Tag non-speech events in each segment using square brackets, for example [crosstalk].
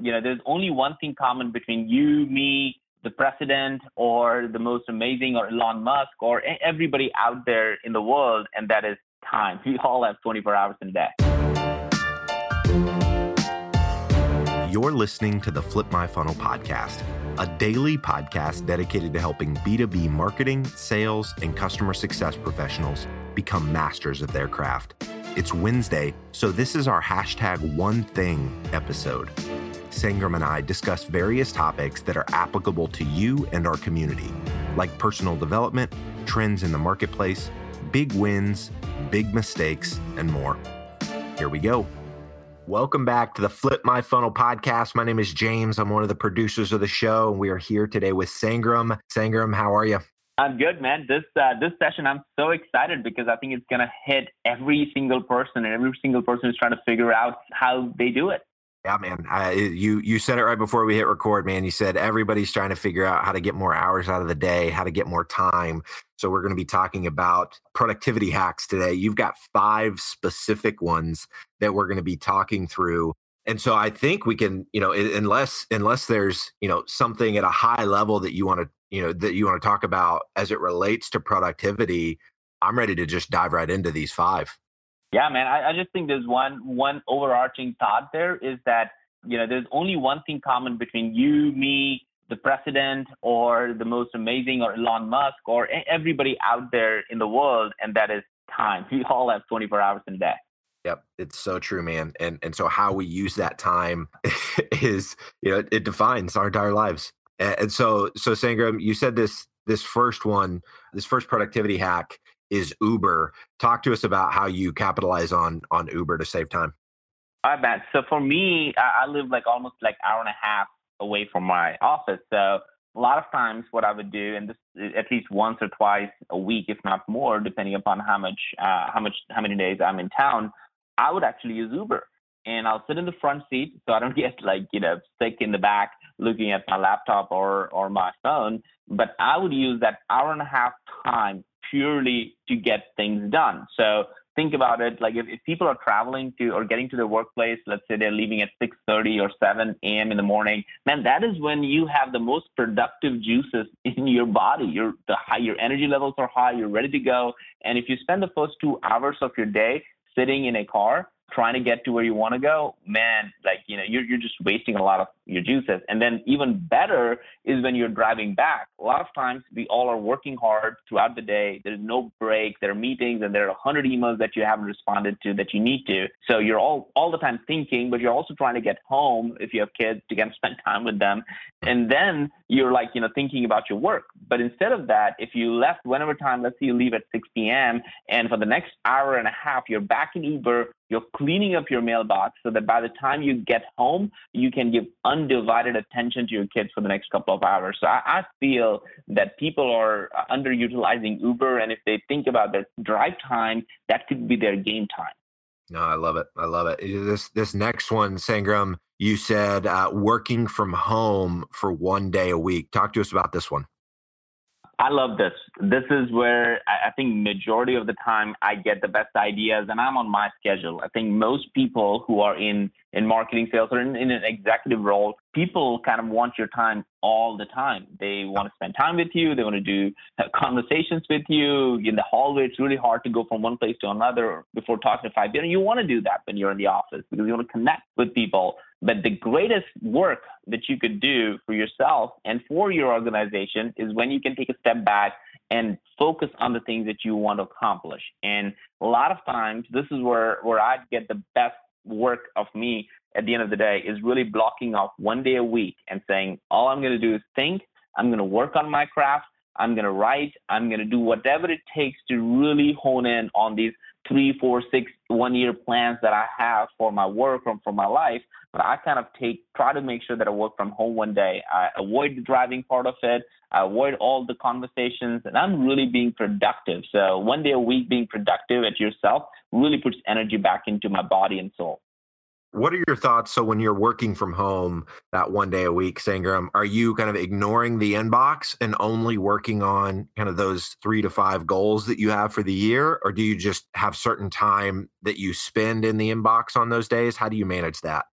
you know, there's only one thing common between you, me, the president, or the most amazing, or Elon Musk, or everybody out there in the world, and that is time. [laughs] We all have 24 hours in a day. You're listening to the Flip My Funnel podcast, a daily podcast dedicated to helping B2B marketing, sales, and customer success professionals become masters of their craft. It's Wednesday, so this is our hashtag one thing episode. Sangram and I discuss various topics that are applicable to you and our community, like personal development, trends in the marketplace, big wins, big mistakes, and more. Here we go. Welcome back to the Flip My Funnel podcast. My name is James. I'm one of the producers of the show, and we are here today with Sangram. Sangram, how are you? I'm good, man. This uh, this session, I'm so excited because I think it's gonna hit every single person, and every single person is trying to figure out how they do it. Yeah, man. I, you you said it right before we hit record, man. You said everybody's trying to figure out how to get more hours out of the day, how to get more time. So we're going to be talking about productivity hacks today. You've got five specific ones that we're going to be talking through. And so I think we can, you know, unless unless there's, you know, something at a high level that you want to you know that you want to talk about as it relates to productivity i'm ready to just dive right into these five yeah man I, I, just think there's one one overarching thought there is that you know there's only one thing common between you me the president or the most amazing or elon musk or everybody out there in the world and that is time [laughs] we all have 24 hours in a day Yep, it's so true, man. And and so how we use that time [laughs] is, you know, it defines our entire lives. And so, so Sangram, you said this this first one, this first productivity hack is Uber. Talk to us about how you capitalize on on Uber to save time. I bet. So for me, I live like almost like hour and a half away from my office. So a lot of times, what I would do, and this at least once or twice a week, if not more, depending upon how much uh, how much how many days I'm in town, I would actually use Uber and I'll sit in the front seat so I don't [laughs] get like, you know, sick in the back looking at my laptop or, or my phone. But I would use that hour and a half time purely to get things done. So think about it like if, if people are traveling to or getting to their workplace, let's say they're leaving at 6:30 or 7 a.m. in the morning, man, that is when you have the most productive juices [laughs] in your body. Your the high, your energy levels are high, you're ready to go. And if you spend the first two hours of your day sitting in a car, trying to get to where you want to go, man, like, you know, you're, you're just wasting a lot of your juices. And then even better is when you're driving back. A lot of times we all are working hard throughout the day. There's no break. There are meetings and there are a hundred emails that you haven't responded to that you need to. So you're all, all the time thinking, but you're also trying to get home if you have kids to get [laughs] spend time with them. And then you're like, you know, thinking about your work. But instead of that, if you left whenever time, let's say you leave at 6 p.m. and for the next hour and a half, you're back in Uber, you're cleaning up your mailbox so that by the time you get home, you can give undivided attention to your kids for the next couple of hours. So I, I feel that people are underutilizing Uber, and if they think about their drive time, that could be their game time. No, I love it. I love it. This this next one, Sangram, you said uh, working from home for one day a week. Talk to us about this one. I love this. This is where I think majority of the time I get the best ideas and I'm on my schedule. I think most people who are in, in marketing sales or in, in an executive role, people kind of want your time all the time. They want to spend time with you. They want to do uh, conversations with you in the hallway. It's really hard to go from one place to another before talking to five people. You want to do that when you're in the office because you want to connect with people. But the greatest work that you could do for yourself and for your organization is when you can take a step back and focus on the things that you want to accomplish. And a lot of times, this is where, where I get the best work of me at the end of the day is really blocking off one day a week and saying, all I'm going to do is think, I'm going to work on my craft, I'm going to write, I'm going to do whatever it takes to really hone in on these three, four, six, one year plans that I have for my work or for my life. But I kind of take, try to make sure that I work from home one day. I avoid the driving part of it. I avoid all the conversations and I'm really being productive. So one day a week being productive at yourself really puts energy back into my body and soul. What are your thoughts? So when you're working from home that one day a week, Sangram, are you kind of ignoring the inbox and only working on kind of those three to five goals that you have for the year? Or do you just have certain time that you spend in the inbox on those days? How do you manage that?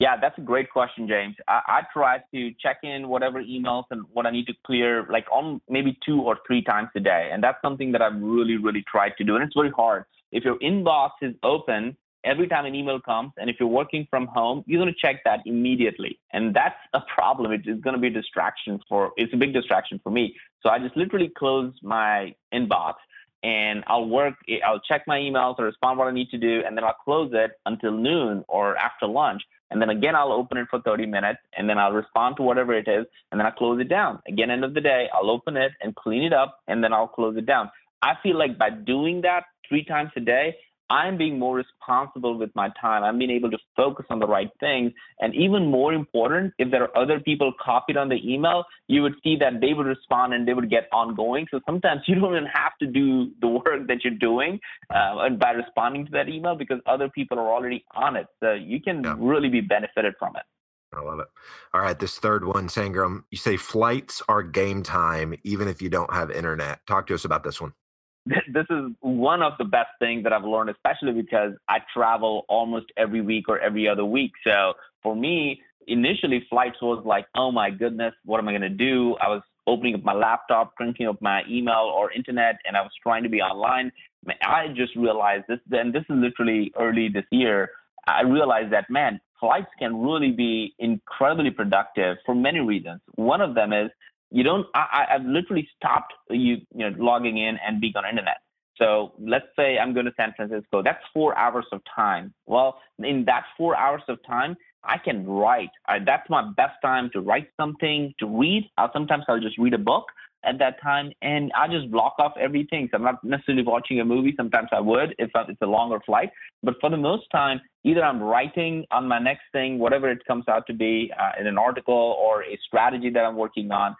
Yeah, that's a great question, James. I, I try to check in whatever emails and what I need to clear, like on maybe two or three times a day, and that's something that I've really, really tried to do, and it's very hard. If your inbox is open every time an email comes, and if you're working from home, you're going to check that immediately, and that's a problem. It is going to be a distraction for. It's a big distraction for me. So I just literally close my inbox and I'll work, eh, I'll check my emails or respond what I need to do, and then I'll close it until noon or after lunch. And then again, I'll open it for 30 minutes and then I'll respond to whatever it is and then I'll close it down. Again, end of the day, I'll open it and clean it up and then I'll close it down. I feel like by doing that three times a day, I'm being more responsible with my time. I'm being able to focus on the right things. And even more important, if there are other people copied on the email, you would see that they would respond and they would get ongoing. So sometimes [laughs] you don't even have to do the work that you're doing uh, by responding to that email because other people are already on it. So you can yeah. really be benefited from it. I love it. All right, this third one, Sangram, you say flights are game time even if you don't have internet. Talk to us about this one. This is one of the best things that I've learned, especially because I travel almost every week or every other week. So for me, initially flights was like, oh my goodness, what am I going to do? I was opening up my laptop, cranking up my email or internet, and I was trying to be online. I just realized this, and this is literally early this year. I realized that, man, flights can really be incredibly productive for many reasons. One of them is you don't I, i've literally stopped you you know logging in and being on internet. So let's say i'm going to san francisco that's four hours of time. Well in that four hours of time i can write. I, that's my best time to write something to read. I'll, sometimes i'll just read a book at that time and i just block off everything. So i'm not necessarily watching a movie. Sometimes i would if it's a longer flight. But for the most time either i'm writing on my next thing whatever it comes out to be uh, in an article or a strategy that i'm working on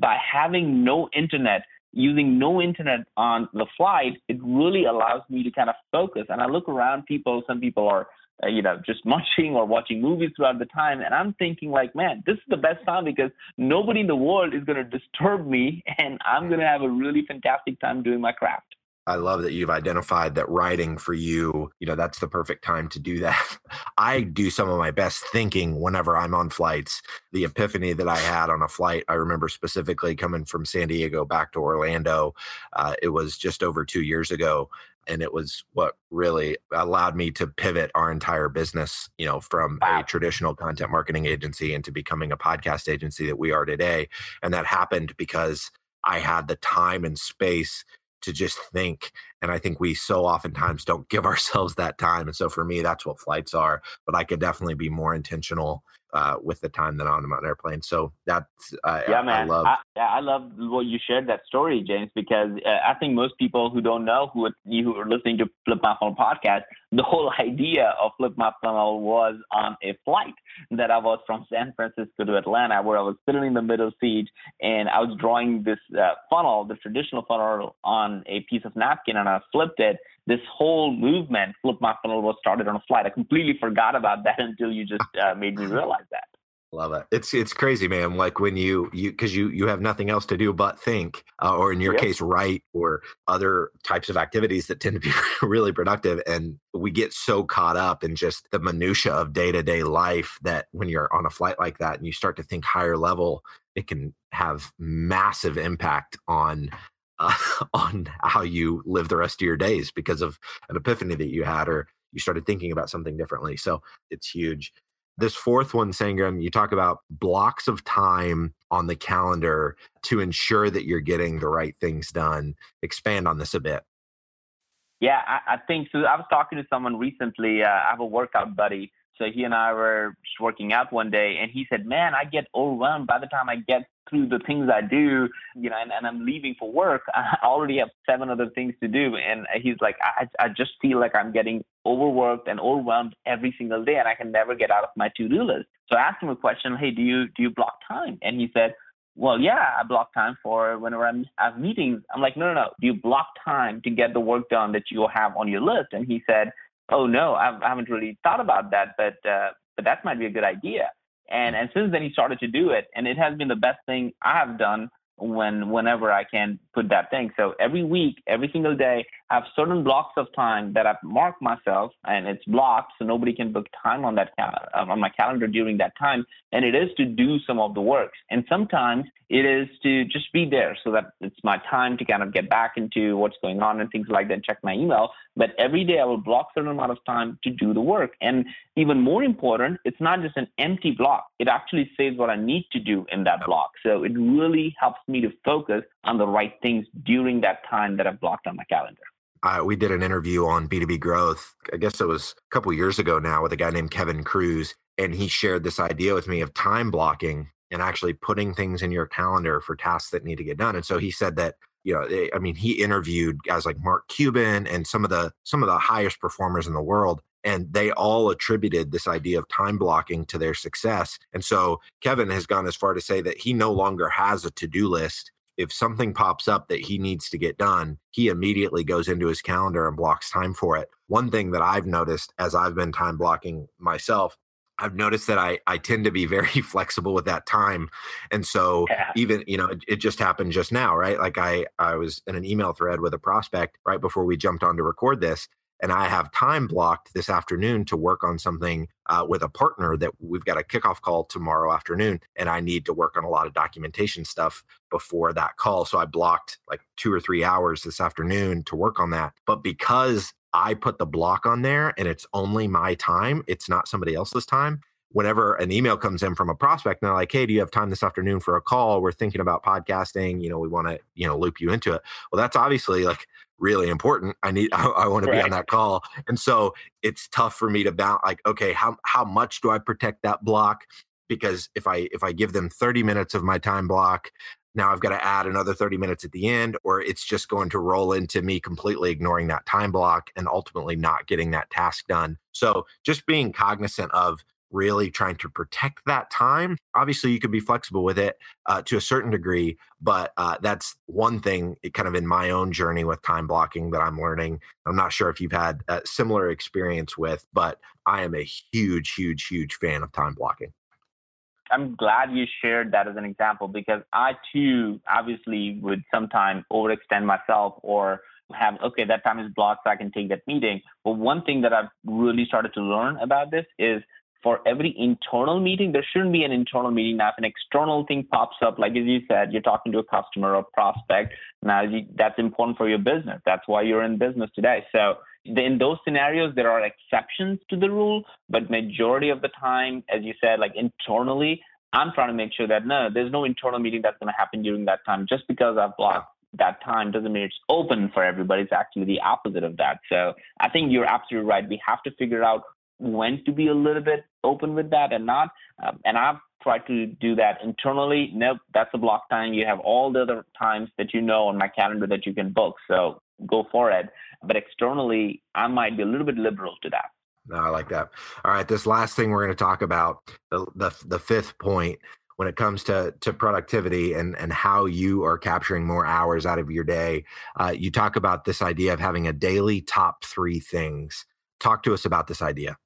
by having no internet, using no internet on the flight, it really allows me to kind of focus. And I look around people, some people are, uh, you know, just [laughs] munching or watching movies throughout the time. And I'm thinking, like, man, this is the best time because nobody in the world is going to disturb me. [laughs] And I'm going to have a really fantastic time doing my craft. I love that you've identified that writing for you, you know, that's the perfect time to do that. [laughs] I do some of my best thinking whenever I'm on flights. The epiphany that I had on a flight, I remember specifically coming from San Diego back to Orlando. Uh, it was just over two years ago. And it was what really allowed me to pivot our entire business, you know, from wow. a traditional content marketing agency into becoming a podcast agency that we are today. And that happened because I had the time and space to just think. And I think we so oftentimes don't give [laughs] ourselves that time. And so for me, that's what flights are. But I could definitely be more intentional uh, with the time that I'm on an airplane. So that's uh, yeah, man. I love. I, yeah, I love what you shared that story, James, because uh, I think most people who don't know who you who are listening to Flip My Funnel podcast, the whole [laughs] idea of Flip My Funnel was on a flight that I was from San Francisco to Atlanta, where I was sitting in the middle seat and I was drawing this uh, funnel, the traditional funnel, on a piece of napkin, and I flipped it this whole movement, Flip My Funnel, was started on a flight. I completely forgot about that [laughs] until you just uh, made me realize that. Love it. It's it's crazy, man. Like when you you because you you have nothing else to do but think, uh, or in your yep. case, write, or other types of activities that tend to be [laughs] really productive. And we get so caught up in just the minutia of day to day life that when you're on a flight like that and you start to think higher level, it can have massive impact on uh, [laughs] on how you live the rest of your days because of an epiphany that you had or you started thinking about something differently. So it's huge. This fourth one, Sangram, you talk about blocks of time on the calendar to ensure that you're getting the right things done. Expand on this a bit. Yeah, I, I think so. I was talking to someone recently. Uh, I have a workout buddy. So he and I were just working out one day, and he said, "Man, I get overwhelmed by the time I get through the things I do, you know, and, and I'm leaving for work, [laughs] I already have seven other things to do. And he's like, I, I just feel like I'm getting overworked and overwhelmed every single day, and I can never get out of my to-do list. So I asked him a question, Hey, do you do you block time? And he said, Well, yeah, I block time for whenever I'm, I have meetings. I'm like, No, no, no. Do you block time to get the work done that you have on your list? And he said, Oh no, I haven't really thought about that, but uh, but that might be a good idea. And and since then he started to do it, and it has been the best thing I have done when whenever I can put that thing. So every week, every single day, I have certain blocks of time that I've marked myself, and it's blocked, so nobody can book time on that cal- uh, on my calendar during that time. And it is to do some of the work, and sometimes it is to just be there, so that it's my time to kind of get back into what's going on and things like that. Check my email, but every day I will block certain amount of time to do the work. And even more important, it's not just an empty block; it actually says what I need to do in that block. So it really helps me to focus on the right things during that time that I've blocked on my calendar. We did an interview on B2B growth. I guess it was a couple years ago now with a guy named Kevin Kruse. And he shared this idea with me of time blocking and actually putting things in your calendar for tasks that need to get done. And so he said that, you know, they, I mean, he interviewed guys like Mark Cuban and some of the some of the highest performers in the world and they all attributed this idea of time blocking to their success. And so Kevin has gone as far to say that he no longer has a to-do list if something pops up that he needs to get done, he immediately goes into his calendar and blocks time for it. One thing that I've noticed as I've been time blocking myself, I've noticed that I, I tend to be [laughs] very flexible with that time. And so yeah. even, you know, it, it, just happened just now, right? Like I, I was in an email thread with a prospect right before we jumped on to record this and I have time blocked this afternoon to work on something uh, with a partner that we've got a kickoff call tomorrow afternoon, and I need to work on a lot of documentation stuff before that call. So I blocked like two or three hours this afternoon to work on that. But because I put the block on there and it's only my time, it's not somebody else's time. Whenever an email comes in from a prospect and they're like, Hey, do you have time this afternoon for a call? We're thinking about podcasting. You know, we want to, you know, loop you into it. Well, that's obviously like really important. I need [laughs] I, I want to be on that call. And so it's tough for me to balance like, okay, how how much do I protect that block? Because if I if I give them 30 minutes of my time block, now I've got to add another 30 minutes at the end, or it's just going to roll into me completely ignoring that time block and ultimately not getting that task done. So just being cognizant of really trying to protect that time. Obviously, you could be flexible with it uh, to a certain degree, but uh, that's one thing kind of in my own journey with time blocking that I'm learning. I'm not sure if you've had a similar experience with, but I am a huge, huge, huge fan of time blocking. I'm glad you shared that as an example because I too obviously would sometimes overextend myself or have okay that time is blocked so I can take that meeting. But one thing that I've really started to learn about this is for every internal meeting, there shouldn't be an internal meeting. Now, if an external thing pops up, like as you said, you're talking to a customer or prospect, now that's important for your business. That's why you're in business today. So in those scenarios, there are exceptions to the rule, but majority of the time, as you said, like internally, I'm trying to make sure that no, there's no internal meeting that's going to happen during that time. Just because I've blocked that time doesn't mean it's open for everybody. It's actually the opposite of that. So I think you're absolutely right. We have to figure out when to be a little bit open with that and not. Um, and I've tried to do that internally. Nope, that's a block time. You have all the other times that you know on my calendar that you can book. So go for it. But externally, I might be a little bit liberal to that. No, I like that. All right, this last thing we're going to talk about the the, the fifth point when it comes to to productivity and and how you are capturing more hours out of your day. Uh, you talk about this idea of having a daily top three things. Talk to us about this idea.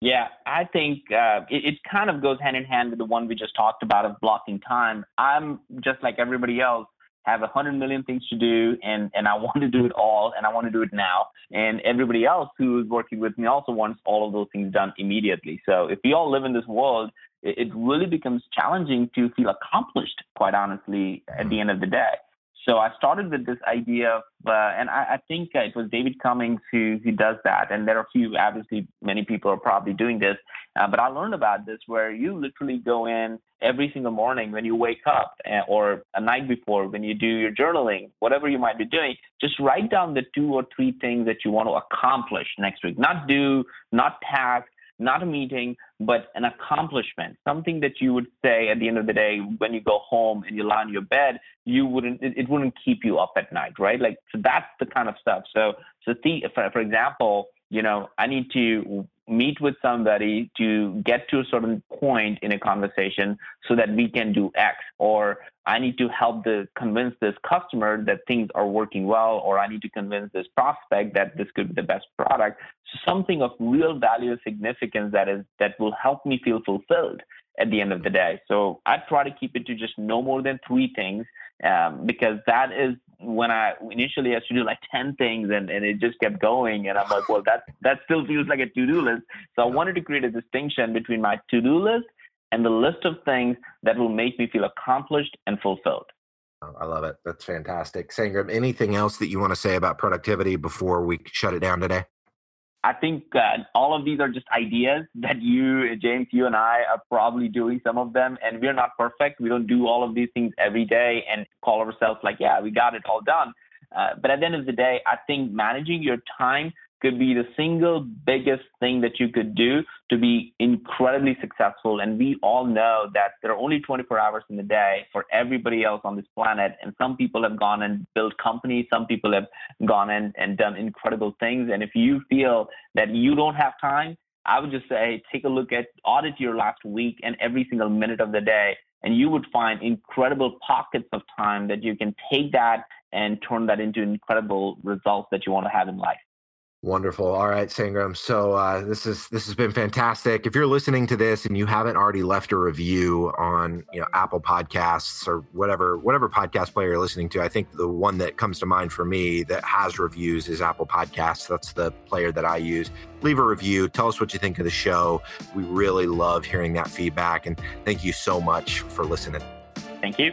Yeah, I think uh, it, it, kind of goes hand in hand with the one we just talked about of blocking time. I'm just like everybody else, have a hundred million things to do, and and I [laughs] want to do it all, and I want to do it now. And everybody else who is working with me also wants all of those things done immediately. So if we all live in this world, it, it really becomes challenging to feel accomplished, quite honestly, at the end of the day. So I started with this idea of, uh, and I, I think it was David Cummings who, who does that. And there are a few, obviously, many people are probably doing this. Uh, but I learned about this where you literally go in every single morning when you wake up uh, or a night before when you do your journaling, whatever you might be doing, just write down the two or three things that you want to accomplish next week. Not do, not task, not a meeting, but an accomplishment, something that you would say at the end of the day when you go home and you lie on your bed, you wouldn't, it, it wouldn't keep you up at night, right? Like, so that's the kind of stuff. So, so the, for, for example, you know, I need to meet with somebody to get to a certain point in a conversation so that we can do X, or I need to help the convince this customer that things are working well, or I need to convince this prospect that this could be the best product. So something of real value significance that is that will help me feel fulfilled at the end of the day. So I try to keep it to just no more than three things um, because that is when I initially I used to do like 10 things and, and it just kept going. And I'm like, well, that, that still feels like a to do list. So I wanted to create a distinction between my to do list and the list of things that will make me feel accomplished and fulfilled. Oh, I love it. That's fantastic. Sangram, anything else that you want to say about productivity before we shut it down today? I think uh, all of these are just ideas that you, James, you and I are probably doing some of them, and we're not perfect. We don't do all of these things every day and call ourselves like, yeah, we got it all done. Uh, but at the end of the day, I think managing your time could be the single biggest thing that you could do to be incredibly successful. And we all know that there are only 24 hours in the day for everybody else on this planet. And some people have gone and built companies, some people have gone in and done incredible things. And if you feel that you don't have time, I would just say take a look at audit your last week and every single minute of the day. And you would find incredible pockets of time that you can take that and turn that into incredible results that you want to have in life. Wonderful. All right, Sangram. So uh, this is this has been fantastic. If you're listening to this and you haven't already left a review on you know Apple Podcasts or whatever whatever podcast player you're listening to, I think the one that comes to mind for me that has reviews is Apple Podcasts. That's the player that I use. Leave a review. Tell us what you think of the show. We really love hearing that feedback, and thank you so much for listening. Thank you.